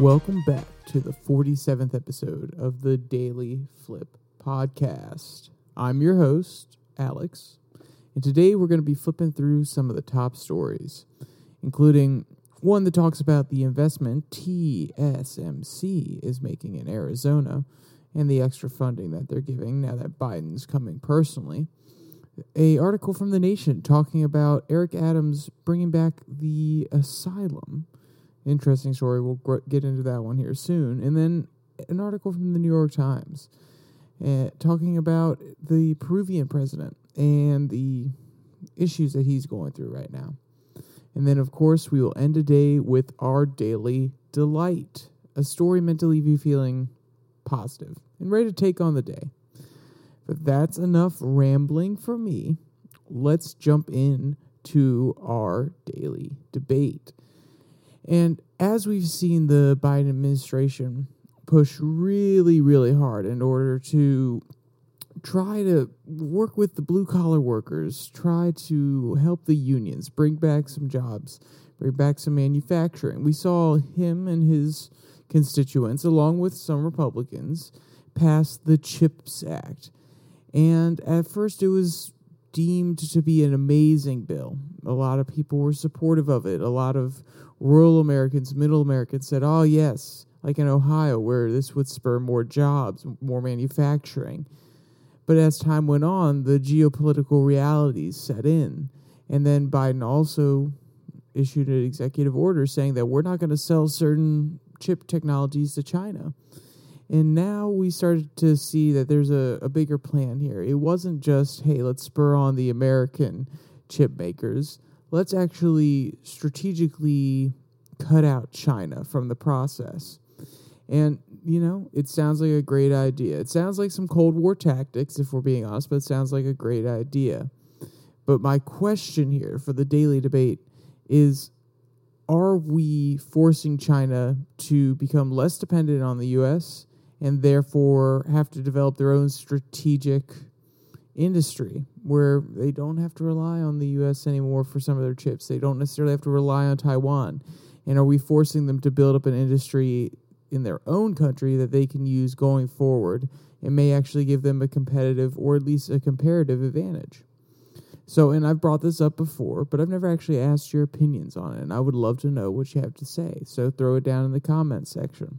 Welcome back to the 47th episode of the Daily Flip Podcast. I'm your host, Alex, and today we're going to be flipping through some of the top stories, including one that talks about the investment TSMC is making in Arizona and the extra funding that they're giving now that Biden's coming personally. A article from The Nation talking about Eric Adams bringing back the asylum interesting story. We'll gr- get into that one here soon. And then an article from the New York Times uh, talking about the Peruvian president and the issues that he's going through right now. And then, of course, we will end a day with our daily delight, a story meant to leave you feeling positive and ready to take on the day. But that's enough rambling for me. Let's jump in to our daily debate. And as we've seen the Biden administration push really, really hard in order to try to work with the blue collar workers, try to help the unions, bring back some jobs, bring back some manufacturing. We saw him and his constituents, along with some Republicans, pass the CHIPS Act. And at first, it was deemed to be an amazing bill. A lot of people were supportive of it. A lot of rural Americans, middle Americans said, oh, yes, like in Ohio, where this would spur more jobs, more manufacturing. But as time went on, the geopolitical realities set in. And then Biden also issued an executive order saying that we're not going to sell certain chip technologies to China. And now we started to see that there's a, a bigger plan here. It wasn't just, hey, let's spur on the American chip makers let's actually strategically cut out China from the process. And, you know, it sounds like a great idea. It sounds like some Cold War tactics, if we're being honest, but it sounds like a great idea. But my question here for the daily debate is are we forcing China to become less dependent on the US and therefore have to develop their own strategic industry where they don't have to rely on the US anymore for some of their chips. They don't necessarily have to rely on Taiwan. And are we forcing them to build up an industry in their own country that they can use going forward and may actually give them a competitive or at least a comparative advantage? So, and I've brought this up before, but I've never actually asked your opinions on it, and I would love to know what you have to say. So, throw it down in the comments section.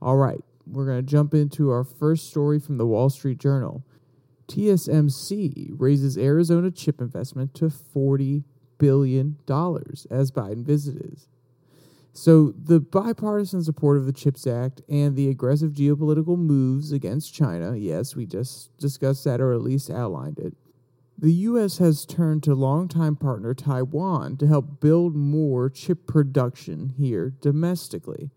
All right, we're going to jump into our first story from the Wall Street Journal. TSMC raises Arizona chip investment to $40 billion as Biden visited. So, the bipartisan support of the CHIPS Act and the aggressive geopolitical moves against China, yes, we just discussed that or at least outlined it. The U.S. has turned to longtime partner Taiwan to help build more chip production here domestically.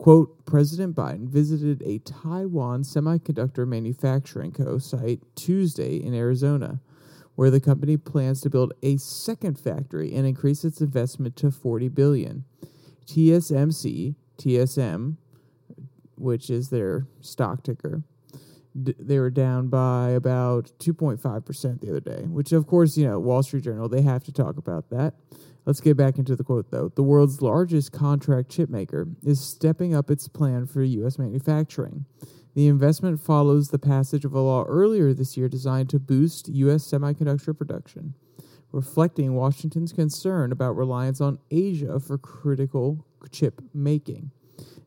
Quote, President Biden visited a Taiwan semiconductor manufacturing co site Tuesday in Arizona, where the company plans to build a second factory and increase its investment to 40 billion. TSMC, TSM, which is their stock ticker, d- they were down by about 2.5% the other day, which of course, you know, Wall Street Journal, they have to talk about that. Let's get back into the quote, though. The world's largest contract chip maker is stepping up its plan for U.S. manufacturing. The investment follows the passage of a law earlier this year designed to boost U.S. semiconductor production, reflecting Washington's concern about reliance on Asia for critical chip making.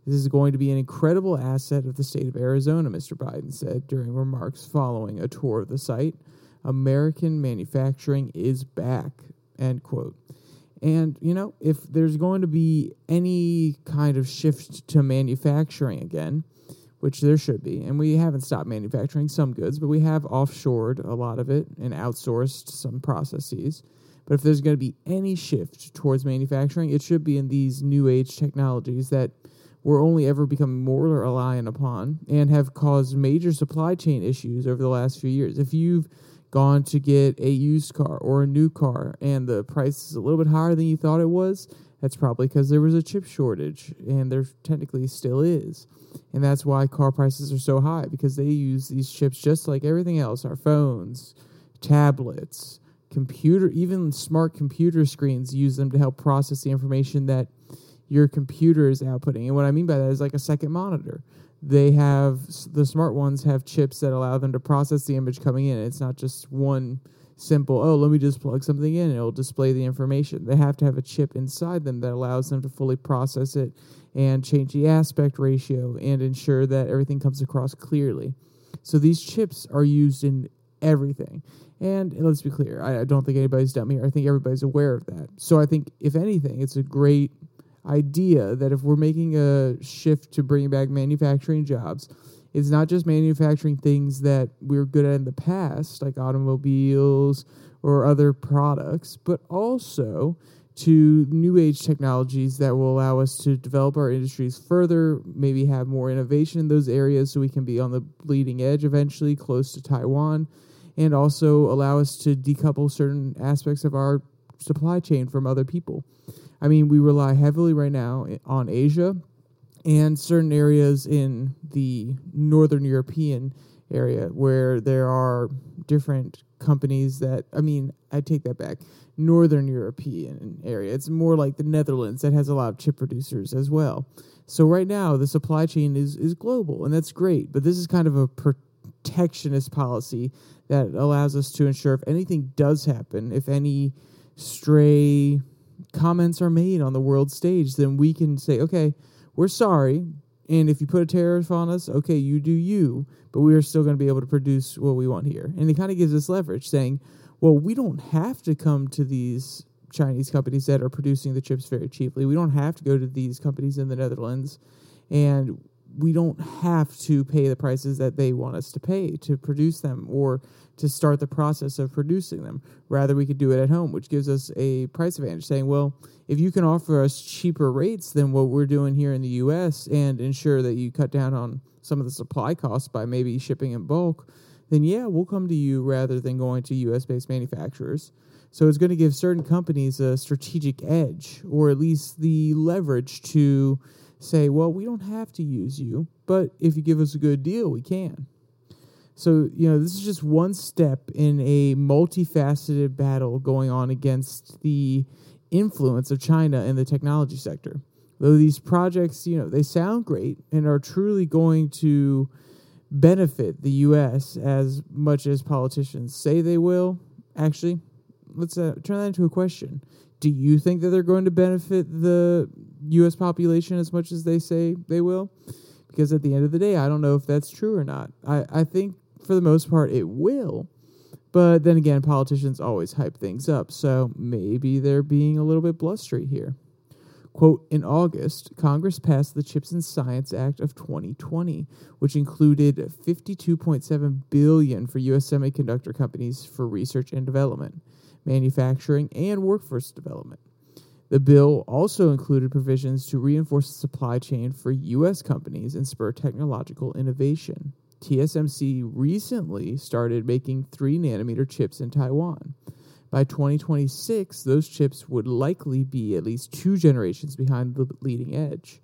This is going to be an incredible asset of the state of Arizona, Mr. Biden said during remarks following a tour of the site. American manufacturing is back, end quote. And, you know, if there's going to be any kind of shift to manufacturing again, which there should be, and we haven't stopped manufacturing some goods, but we have offshored a lot of it and outsourced some processes. But if there's going to be any shift towards manufacturing, it should be in these new age technologies that we're only ever becoming more reliant upon and have caused major supply chain issues over the last few years. If you've gone to get a used car or a new car and the price is a little bit higher than you thought it was, that's probably because there was a chip shortage and there technically still is. And that's why car prices are so high because they use these chips just like everything else our phones, tablets, computer, even smart computer screens use them to help process the information that your computer is outputting. And what I mean by that is like a second monitor. They have the smart ones have chips that allow them to process the image coming in. It's not just one simple, oh, let me just plug something in and it'll display the information. They have to have a chip inside them that allows them to fully process it and change the aspect ratio and ensure that everything comes across clearly. So these chips are used in everything. And let's be clear, I, don't think anybody's dumb here. I think everybody's aware of that. So I think, if anything, it's a great idea that if we're making a shift to bringing back manufacturing jobs, it's not just manufacturing things that we are good at in the past, like automobiles or other products, but also to new age technologies that will allow us to develop our industries further, maybe have more innovation in those areas so we can be on the bleeding edge eventually, close to Taiwan, and also allow us to decouple certain aspects of our supply chain from other people. I mean, we rely heavily right now on Asia and certain areas in the northern European area where there are different companies that I mean, I take that back. Northern European area. It's more like the Netherlands that has a lot of chip producers as well. So right now the supply chain is is global and that's great, but this is kind of a protectionist policy that allows us to ensure if anything does happen, if any stray comments are made on the world stage, then we can say, okay, we're sorry. And if you put a tariff on us, okay, you do you, but we are still going to be able to produce what we want here. And it kind of gives us leverage saying, well, we don't have to come to these Chinese companies that are producing the chips very cheaply. We don't have to go to these companies in the Netherlands and we don't have to pay the prices that they want us to pay to produce them or to start the process of producing them. Rather, we could do it at home, which gives us a price advantage, saying, well, if you can offer us cheaper rates than what we're doing here in the US and ensure that you cut down on some of the supply costs by maybe shipping in bulk, then yeah, we'll come to you rather than going to US based manufacturers. So it's going to give certain companies a strategic edge or at least the leverage to say, well, we don't have to use you, but if you give us a good deal, we can. So, you know, this is just one step in a multifaceted battle going on against the influence of China in the technology sector. Though these projects, you know, they sound great and are truly going to benefit the U.S. as much as politicians say they will. Actually, let's uh, turn that into a question. Do you think that they're going to benefit the U.S. population as much as they say they will? Because at the end of the day, I don't know if that's true or not. I, I think for the most part it will. But then again, politicians always hype things up, so maybe they're being a little bit blustery here. Quote, in August, Congress passed the Chips and Science Act of 2020, which included 52.7 billion for US semiconductor companies for research and development, manufacturing, and workforce development. The bill also included provisions to reinforce the supply chain for US companies and spur technological innovation. TSMC recently started making 3 nanometer chips in Taiwan. By 2026, those chips would likely be at least two generations behind the leading edge.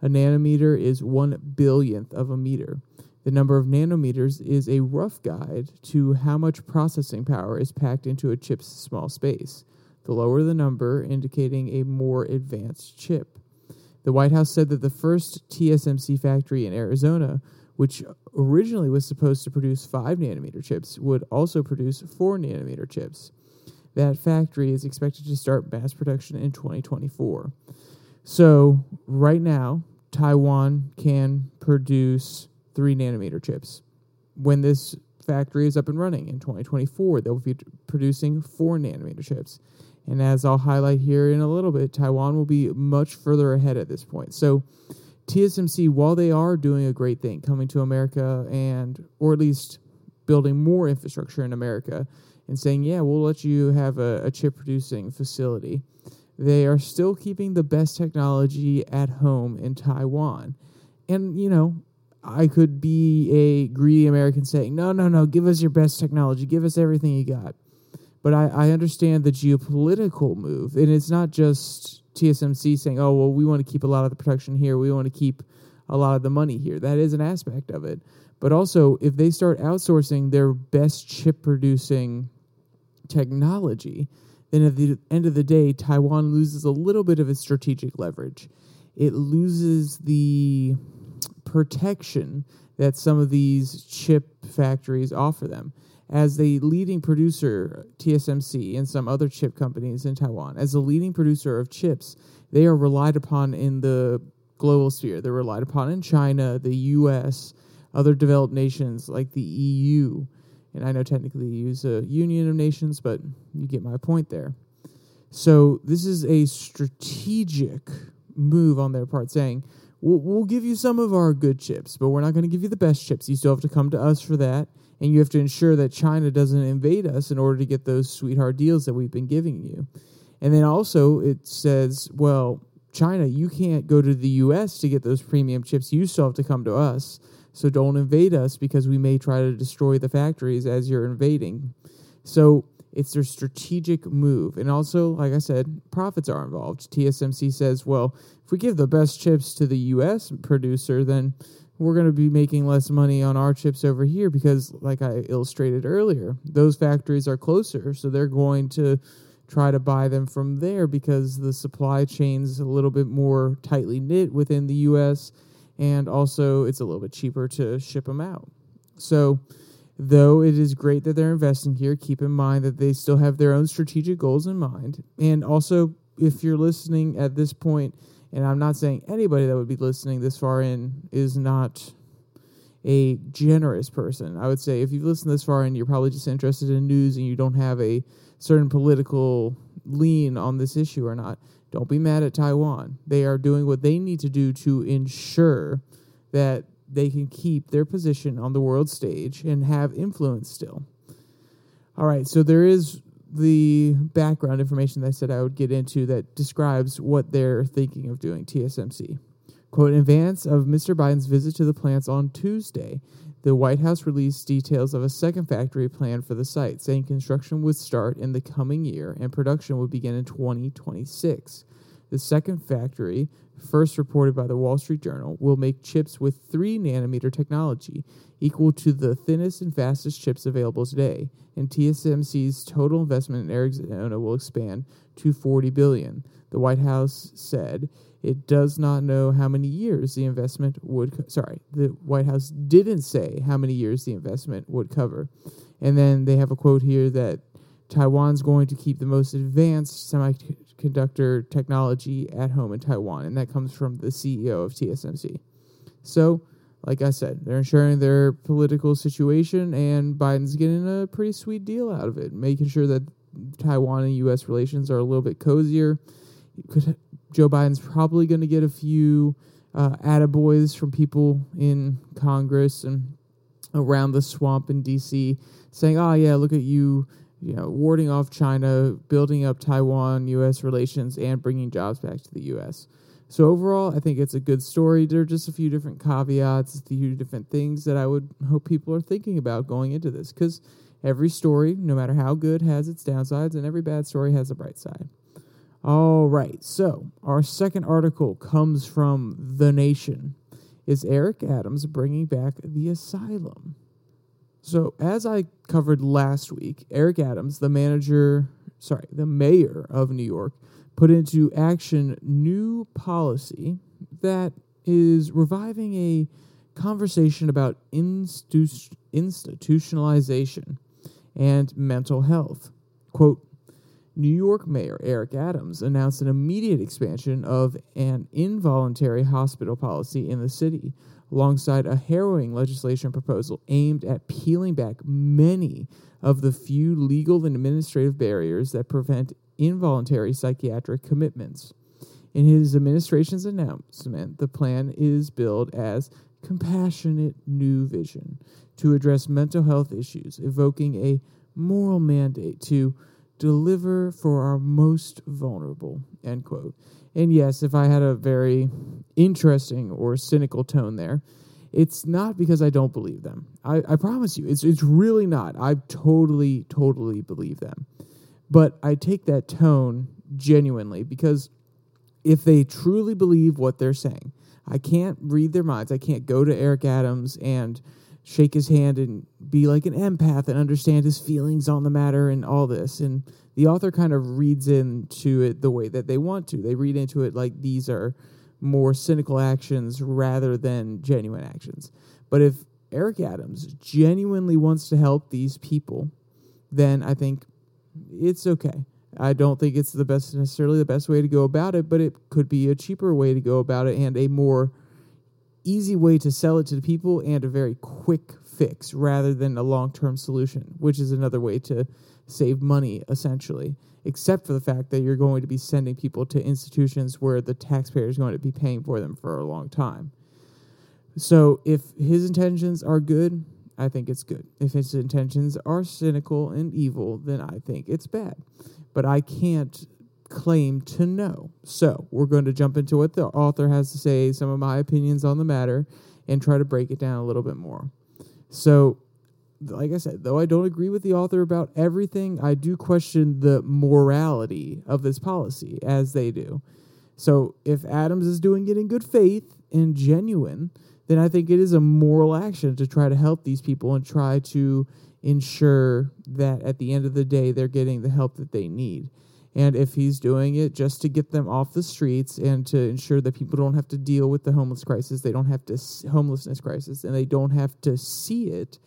A nanometer is one billionth of a meter. The number of nanometers is a rough guide to how much processing power is packed into a chip's small space. The lower the number, indicating a more advanced chip. The White House said that the first TSMC factory in Arizona which originally was supposed to produce 5 nanometer chips, would also produce 4 nanometer chips. That factory is expected to start mass production in 2024. So, right now, Taiwan can produce 3 nanometer chips. When this factory is up and running in 2024, they'll be producing 4 nanometer chips. And as I'll highlight here in a little bit, Taiwan will be much further ahead at this point. So, TSMC, while they are doing a great thing, coming to America and, or at least building more infrastructure in America and saying, yeah, we'll let you have a, a chip producing facility, they are still keeping the best technology at home in Taiwan. And, you know, I could be a greedy American saying, no, no, no, give us your best technology, give us everything you got. But I, I understand the geopolitical move. And it's not just TSMC saying, "Oh, well, we want to keep a lot of the production here. We want to keep a lot of the money here." That is an aspect of it. But also, if they start outsourcing their best chip producing technology, then at the end of the day, Taiwan loses a little bit of its strategic leverage. It loses the protection that some of these chip factories offer them. As the leading producer, TSMC and some other chip companies in Taiwan, as the leading producer of chips, they are relied upon in the global sphere. They're relied upon in China, the US, other developed nations like the EU. And I know technically EU is a union of nations, but you get my point there. So this is a strategic move on their part saying, we'll, we'll give you some of our good chips, but we're not going to give you the best chips. You still have to come to us for that. And you have to ensure that China doesn't invade us in order to get those sweetheart deals that we've been giving you. And then also it says, well, China, you can't go to the US to get those premium chips. You still have to come to us. So don't invade us because we may try to destroy the factories as you're invading. So it's their strategic move. And also, like I said, profits are involved. TSMC says, well, if we give the best chips to the US producer, then we're going to be making less money on our chips over here because, like I illustrated earlier, those factories are closer. So they're going to try to buy them from there because the supply chain's a little bit more tightly knit within the US and also it's a little bit cheaper to ship them out. So, though it is great that they're investing here, keep in mind that they still have their own strategic goals in mind. And also, if you're listening at this point, and I'm not saying anybody that would be listening this far in is not a generous person. I would say if you've listened this far in, you're probably just interested in news and you don't have a certain political lean on this issue or not. Don't be mad at Taiwan. They are doing what they need to do to ensure that they can keep their position on the world stage and have influence still. All right, so there is the background information that I said I would get into that describes what they're thinking of doing, TSMC. Quote, in advance of Mr. Biden's visit to the plants on Tuesday, the White House released details of a second factory plan for the site, saying construction would start in the coming year and production would begin in 2026. The second factory, first reported by the Wall Street Journal, will make chips with 3 nanometer technology, equal to the thinnest and fastest chips available today. And TSMC's total investment in Arizona will expand to 40 billion. The White House said it does not know how many years the investment would. Co- sorry, the White House didn't say how many years the investment would cover. And then they have a quote here that Taiwan's going to keep the most advanced semiconductor technology at home in Taiwan, and that comes from the CEO of TSMC. So, like I said, they're ensuring their political situation, and Biden's getting a pretty sweet deal out of it, making sure that Taiwan and U.S. relations are a little bit cozier. Joe Biden's probably going to get a few uh, attaboys from people in Congress and around the swamp in D.C. saying, "Oh yeah, look at you, you know, warding off China, building up Taiwan-U.S. relations, and bringing jobs back to the U.S." So overall, I think it's a good story. There are just a few different caveats, a few different things that I would hope people are thinking about going into this, because every story, no matter how good, has its downsides, and every bad story has a bright side. All right, so our second article comes from The Nation. Is Eric Adams bringing back the asylum? So, as I covered last week, Eric Adams, the manager, sorry, the mayor of New York, put into action new policy that is reviving a conversation about institu- institutionalization and mental health. Quote, New York Mayor Eric Adams announced an immediate expansion of an involuntary hospital policy in the city, alongside a harrowing legislation proposal aimed at peeling back many of the few legal and administrative barriers that prevent involuntary psychiatric commitments. In his administration's announcement, the plan is billed as compassionate new vision to address mental health issues, evoking a moral mandate to deliver for our most vulnerable end quote and yes if i had a very interesting or cynical tone there it's not because i don't believe them. I, I promise you it's, it's really not. I totally totally believe them. But i take that tone genuinely because if they truly believe what they're saying i can't read their minds. I can't go to eric adams and shake his hand and be like an empath and understand his feelings on the matter and all this. And the author kind of reads into it the way that they want to. They read into it like these are more cynical actions rather than genuine actions. But if Eric Adams genuinely wants to help these people, then I think it's okay. I don't think it's the best necessarily the best way to go about it, but it could be a cheaper way to go about it and a more easy way to sell it to the people and a very quick fix rather than a long-term solution, which is another way to save money essentially, except for the fact that you're going to be sending people to institutions where the taxpayer is going to be paying for them for a long time. So if his intentions are good, I think it's good. If his intentions are cynical and evil, then I think it's bad. But I can't claim to know. So we're going to jump into what the author has to say, some of my opinions on the matter, and try to break it down a little bit more. So, like I said, though I don't agree with the author about everything, I do question the morality of this policy as they do. So, if Adams is doing it in good faith and genuine, then I think it is a moral action to try to help these people and try to ensure that at the end of the day they're getting the help that they need. And if he's doing it just to get them off the streets and to ensure that people don't have to deal with the homeless crisis, they don't have to homelessness crisis, and they don't have to see it,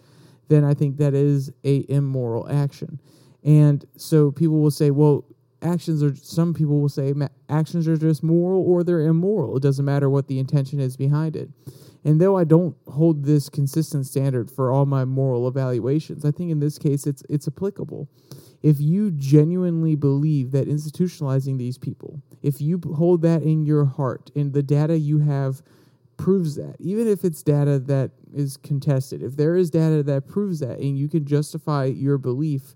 then I think that is a immoral action. And so people will say, well, actions are some people will say actions are just moral or they're immoral. It doesn't matter what the intention is behind it. And though I don't hold this consistent standard for all my moral evaluations, I think in this case it's it's applicable. If you genuinely believe that institutionalizing these people, if you hold that in your heart and the data you have proves that, even if it's data that is contested, if there is data that proves that and you can justify your belief,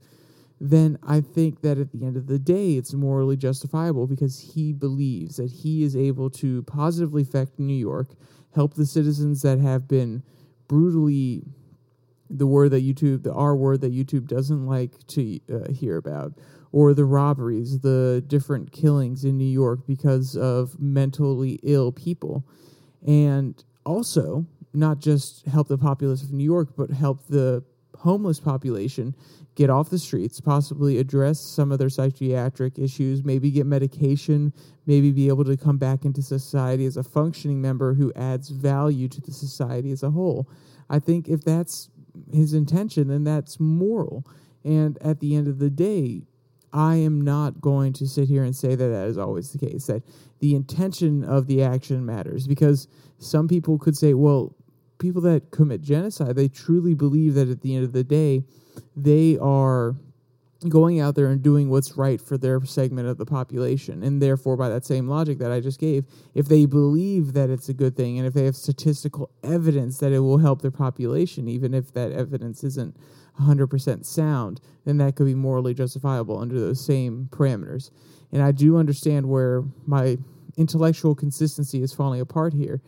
then I think that at the end of the day, it's morally justifiable because he believes that he is able to positively affect New York help the citizens that have been brutally the word that YouTube, the R word that YouTube doesn't like to uh, hear about, or the robberies, the different killings in New York because of mentally ill people. And also, not just help the populace of New York, but help the homeless population get off the streets, possibly address some of their psychiatric issues, maybe get medication, maybe be able to come back into society as a functioning member who adds value to the society as a whole. I think if that's his intention, then that's moral. And at the end of the day, I am not going to sit here and say that that is always the case, that the intention of the action matters, because some people could say, well, people that commit genocide, they truly believe that at the end of the day, they are going out there and doing what's right for their segment of the population. And therefore, by that same logic that I just gave, if they believe that it's a good thing and if they have statistical evidence that it will help their population, even if that evidence isn't 100% sound, then that could be morally justifiable under those same parameters. And I do understand where my intellectual consistency is falling apart here.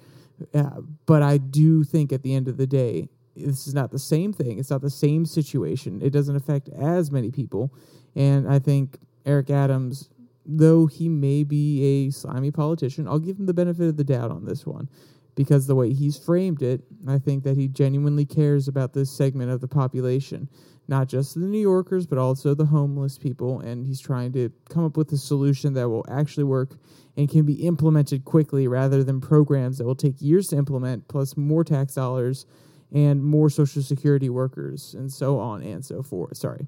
Uh, but I do think at the end of the day, this is not the same thing. It's not the same situation. It doesn't affect as many people. And I think Eric Adams, though he may be a slimy politician, I'll give him the benefit of the doubt on this one because the way he's framed it, I think that he genuinely cares about this segment of the population, not just the New Yorkers, but also the homeless people. And he's trying to come up with a solution that will actually work and can be implemented quickly rather than programs that will take years to implement, plus more tax dollars and more social security workers and so on and so forth. Sorry,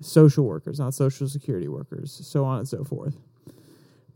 social workers, not social security workers, so on and so forth.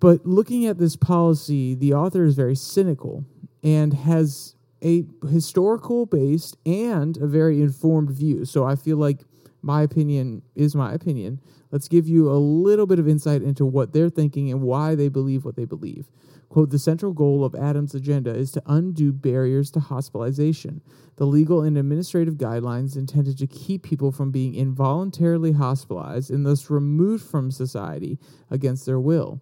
But looking at this policy, the author is very cynical and has a historical based and a very informed view. So I feel like my opinion is my opinion. Let's give you a little bit of insight into what they're thinking and why they believe what they believe. Quote, the central goal of Adams' agenda is to undo barriers to hospitalization, the legal and administrative guidelines intended to keep people from being involuntarily hospitalized and thus removed from society against their will.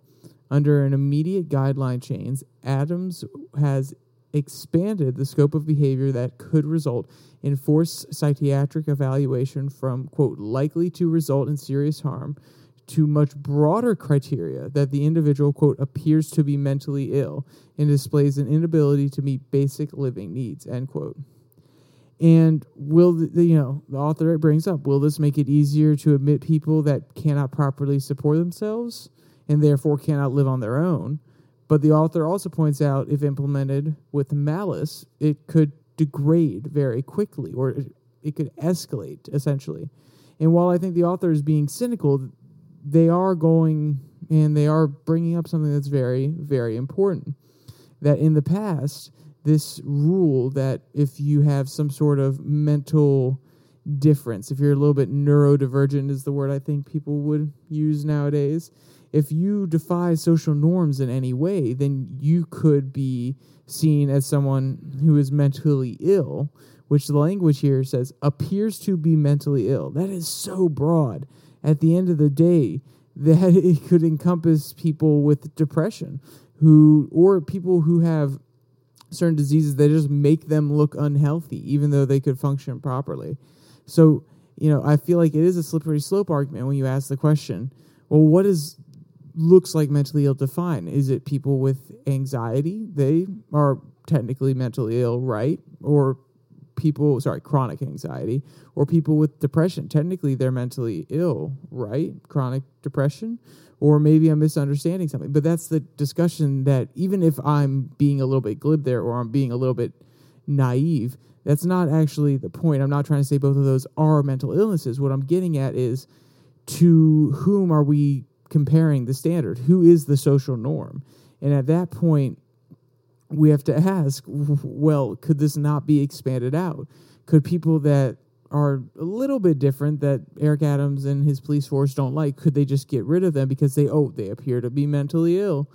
Under an immediate guideline change, Adams has expanded the scope of behavior that could result in forced psychiatric evaluation from, quote, likely to result in serious harm to much broader criteria that the individual, quote, appears to be mentally ill and displays an inability to meet basic living needs, end quote. And will the, you know the author brings up? Will this make it easier to admit people that cannot properly support themselves and therefore cannot live on their own? But the author also points out if implemented with malice, it could degrade very quickly or it could escalate essentially. And while I think the author is being cynical, they are going and they are bringing up something that's very, very important. That in the past, this rule that if you have some sort of mental difference, if you're a little bit neurodivergent, is the word I think people would use nowadays, if you defy social norms in any way, then you could be seen as someone who is mentally ill, which the language here says appears to be mentally ill. That is so broad. At the end of the day, that it could encompass people with depression who or people who have certain diseases that just make them look unhealthy even though they could function properly. So, you know, I feel like it is a slippery slope argument when you ask the question, well, what is looks like mentally ill defined? Is it people with anxiety? They are technically mentally ill, right? Or people, sorry, chronic anxiety, or people with depression. Technically, they're mentally ill, right? Chronic depression. Or maybe I'm misunderstanding something. But that's the discussion that even if I'm being a little bit glib there or I'm being a little bit naive, that's not actually the point. I'm not trying to say both of those are mental illnesses. What I'm getting at is to whom are we comparing the standard? Who is the social norm? And at that point, we have to ask well, could this not be expanded out? Could people that are a little bit different that Eric Adams and his police force don't like, could they just get rid of them because they, oh, they appear to be mentally ill?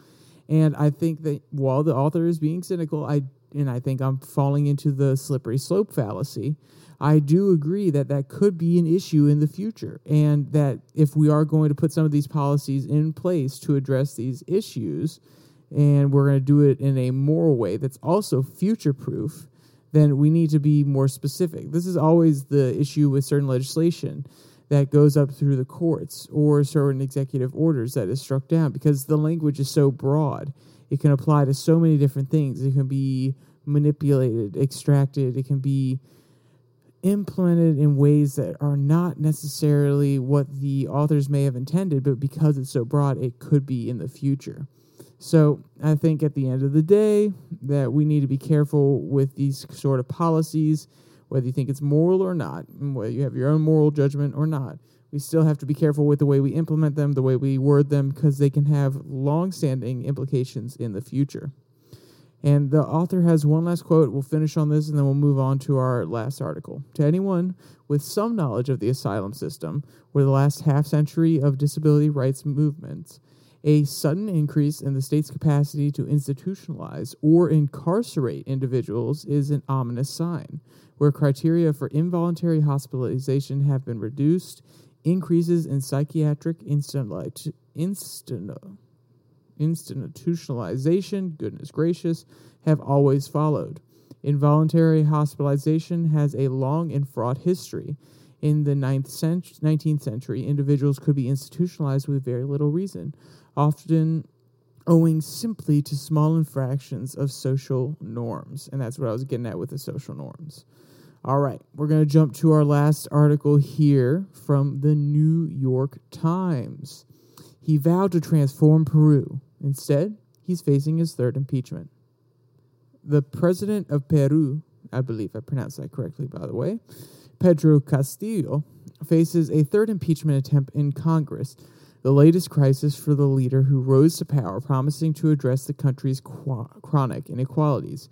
And I think that while the author is being cynical, I and I think I'm falling into the slippery slope fallacy. I do agree that that could be an issue in the future, and that if we are going to put some of these policies in place to address these issues, and we're going to do it in a moral way that's also future proof, then we need to be more specific. This is always the issue with certain legislation that goes up through the courts or certain executive orders that is struck down because the language is so broad. It can apply to so many different things. It can be manipulated, extracted, it can be implemented in ways that are not necessarily what the authors may have intended, but because it's so broad, it could be in the future. So I think at the end of the day that we need to be careful with these sort of policies, whether you think it's moral or not, whether you have your own moral judgment or not. We still have to be careful with the way we implement them, the way we word them, because they can have long-standing implications in the future. And the author has one last quote. We'll finish on this and then we'll move on to our last article. To anyone with some knowledge of the asylum system or the last half century of disability rights movements, a sudden increase in the state's capacity to institutionalize or incarcerate individuals is an ominous sign, where criteria for involuntary hospitalization have been reduced, increases in psychiatric institutionalization, goodness gracious, have always followed. Involuntary hospitalization has a long and fraught history. In the 19th century, individuals could be institutionalized with very little reason often owing simply to small infractions of social norms. And that's what I was getting at with the social norms. All right, we're going to jump to our last article here from the New York Times. He vowed to transform Peru. Instead, he's facing his third impeachment. The president of Peru, I believe I pronounced that correctly, by the way, Pedro Castillo, faces a third impeachment attempt in Congress the latest crisis for the leader who rose to power, promising to address the country's qu- chronic inequalities.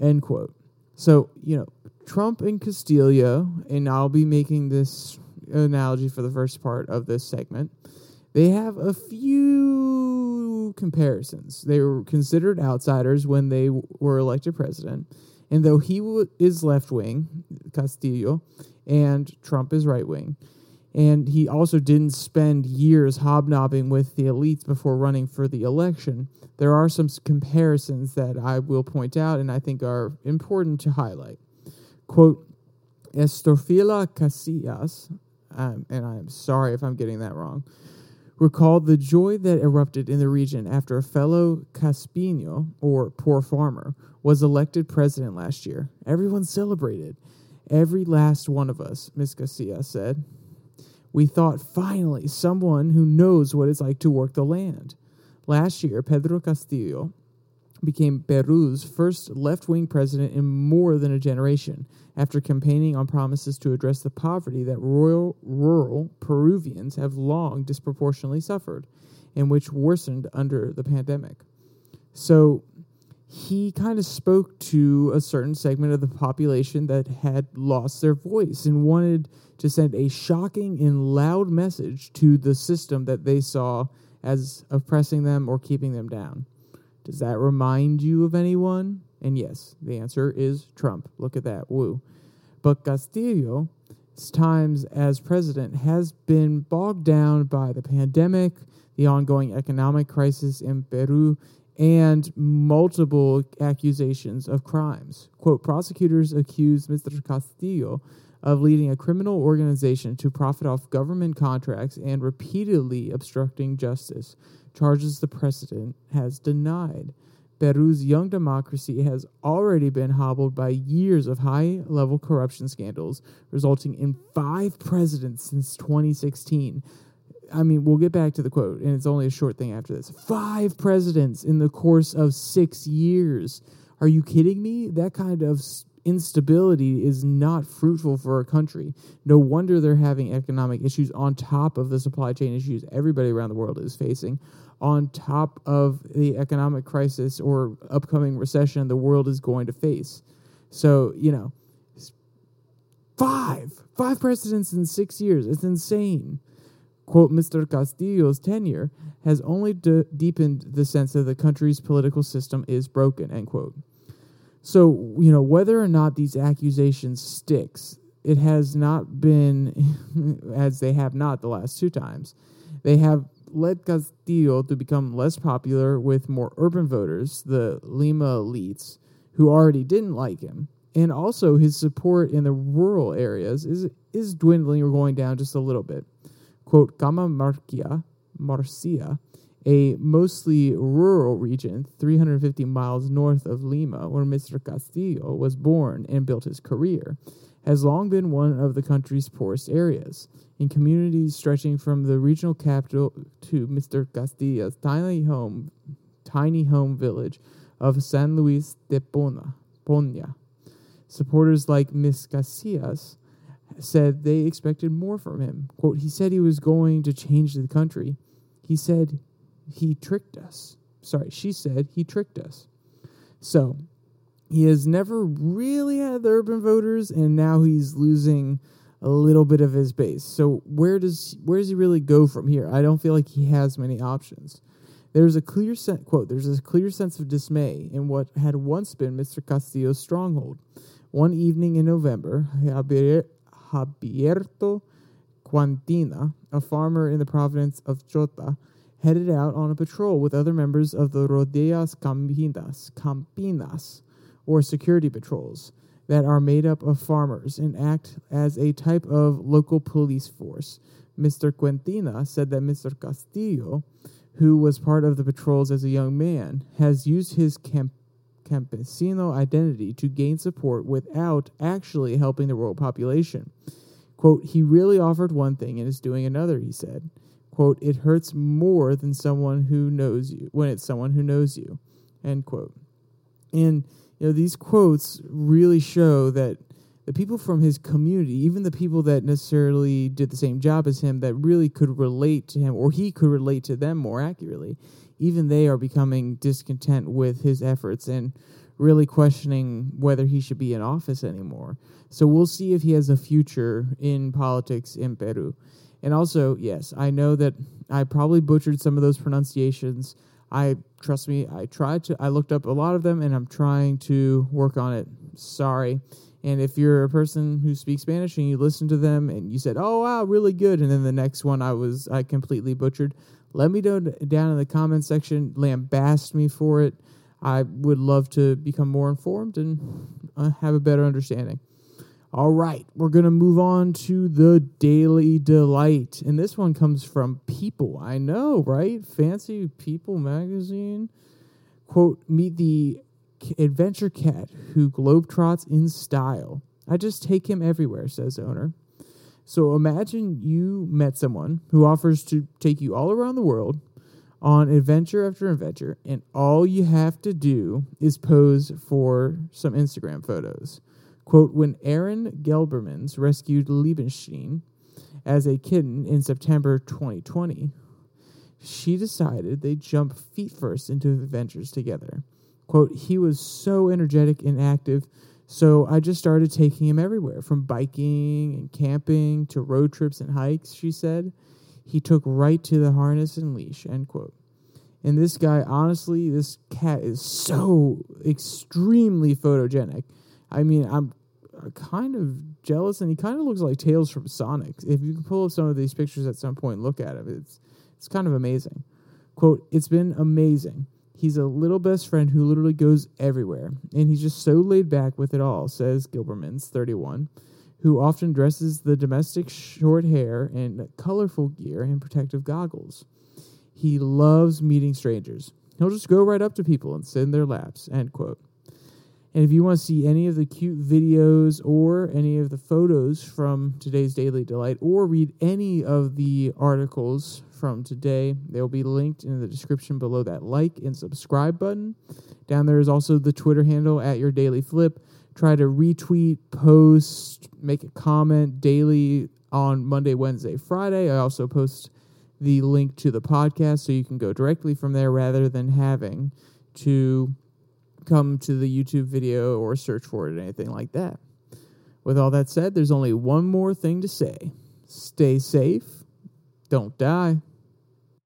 End quote. So, you know, Trump and Castillo, and I'll be making this analogy for the first part of this segment, they have a few comparisons. They were considered outsiders when they were elected president. And though he w- is left wing, Castillo, and Trump is right wing, and he also didn't spend years hobnobbing with the elites before running for the election. There are some comparisons that I will point out and I think are important to highlight. Quote, Estorfila Casillas, um, and I'm sorry if I'm getting that wrong, recalled the joy that erupted in the region after a fellow Caspino, or poor farmer, was elected president last year. Everyone celebrated Every last one of us, Miss Garcia said. We thought finally someone who knows what it's like to work the land. Last year, Pedro Castillo became Peru's first left wing president in more than a generation after campaigning on promises to address the poverty that rural, rural Peruvians have long disproportionately suffered and which worsened under the pandemic. So he kind of spoke to a certain segment of the population that had lost their voice and wanted to send a shocking and loud message to the system that they saw as oppressing them or keeping them down. Does that remind you of anyone? And yes, the answer is Trump. Look at that. Woo. But Castillo's times as president has been bogged down by the pandemic, the ongoing economic crisis in Peru, and multiple accusations of crimes. Quote Prosecutors accused Mr. Castillo of leading a criminal organization to profit off government contracts and repeatedly obstructing justice, charges the president has denied. Peru's young democracy has already been hobbled by years of high level corruption scandals, resulting in five presidents since 2016. I mean, we'll get back to the quote, and it's only a short thing after this. Five presidents in the course of six years. Are you kidding me? That kind of instability is not fruitful for a country. No wonder they're having economic issues on top of the supply chain issues everybody around the world is facing, on top of the economic crisis or upcoming recession the world is going to face. So, you know, five, five presidents in six years. It's insane. Quote, Mr. Castillo's tenure has only de- deepened the sense that the country's political system is broken, end quote. So, you know, whether or not these accusations sticks, it has not been as they have not the last two times. They have led Castillo to become less popular with more urban voters, the Lima elites, who already didn't like him. And also his support in the rural areas is is dwindling or going down just a little bit. Quote, Cajamarquilla, Marcia, a mostly rural region 350 miles north of Lima, where Mr. Castillo was born and built his career, has long been one of the country's poorest areas. In communities stretching from the regional capital to Mr. Castillo's tiny home, tiny home village of San Luis de Pona, Ponya. Supporters like Miss Casillas said they expected more from him. Quote, he said he was going to change the country. He said he tricked us. Sorry, she said he tricked us. So he has never really had the urban voters, and now he's losing a little bit of his base. So where does where does he really go from here? I don't feel like he has many options. There's a clear sense quote. There's a clear sense of dismay in what had once been Mr. Castillo's stronghold. One evening in November, Javierto Quantina, a farmer in the province of Chota, headed out on a patrol with other members of the Rodelas Campinas, Campinas, or security patrols, that are made up of farmers and act as a type of local police force. Mr. Quintina said that Mr. Castillo, who was part of the patrols as a young man, has used his camp- campesino identity to gain support without actually helping the rural population. Quote, he really offered one thing and is doing another, he said. Quote, it hurts more than someone who knows you when it's someone who knows you. End quote. And you know, these quotes really show that the people from his community, even the people that necessarily did the same job as him, that really could relate to him, or he could relate to them more accurately, even they are becoming discontent with his efforts and really questioning whether he should be in office anymore. So we'll see if he has a future in politics in Peru. And also, yes, I know that I probably butchered some of those pronunciations. I trust me, I tried to I looked up a lot of them and I'm trying to work on it. Sorry. And if you're a person who speaks Spanish and you listen to them and you said, "Oh wow, really good," and then the next one I was I completely butchered, let me know down in the comment section. Lambast me for it. I would love to become more informed and uh, have a better understanding. All right, we're going to move on to the Daily Delight. And this one comes from People. I know, right? Fancy People magazine. Quote Meet the adventure cat who globetrots in style. I just take him everywhere, says owner. So imagine you met someone who offers to take you all around the world on adventure after adventure, and all you have to do is pose for some Instagram photos. Quote When Aaron Gelbermans rescued Liebenstein as a kitten in September 2020, she decided they'd jump feet first into adventures together. Quote, he was so energetic and active, so I just started taking him everywhere, from biking and camping to road trips and hikes, she said. He took right to the harness and leash, end quote. And this guy, honestly, this cat is so extremely photogenic. I mean, I'm uh, kind of jealous, and he kind of looks like Tails from Sonic. If you can pull up some of these pictures at some point look at him, it's it's kind of amazing. Quote, it's been amazing. He's a little best friend who literally goes everywhere, and he's just so laid back with it all, says Gilbermans, 31, who often dresses the domestic short hair in colorful gear and protective goggles. He loves meeting strangers. He'll just go right up to people and sit in their laps, end quote. And if you want to see any of the cute videos or any of the photos from today's Daily Delight or read any of the articles from today, they'll be linked in the description below that like and subscribe button. Down there is also the Twitter handle at your daily flip. Try to retweet, post, make a comment daily on Monday, Wednesday, Friday. I also post the link to the podcast so you can go directly from there rather than having to come to the YouTube video or search for it or anything like that. With all that said, there's only one more thing to say stay safe, don't die.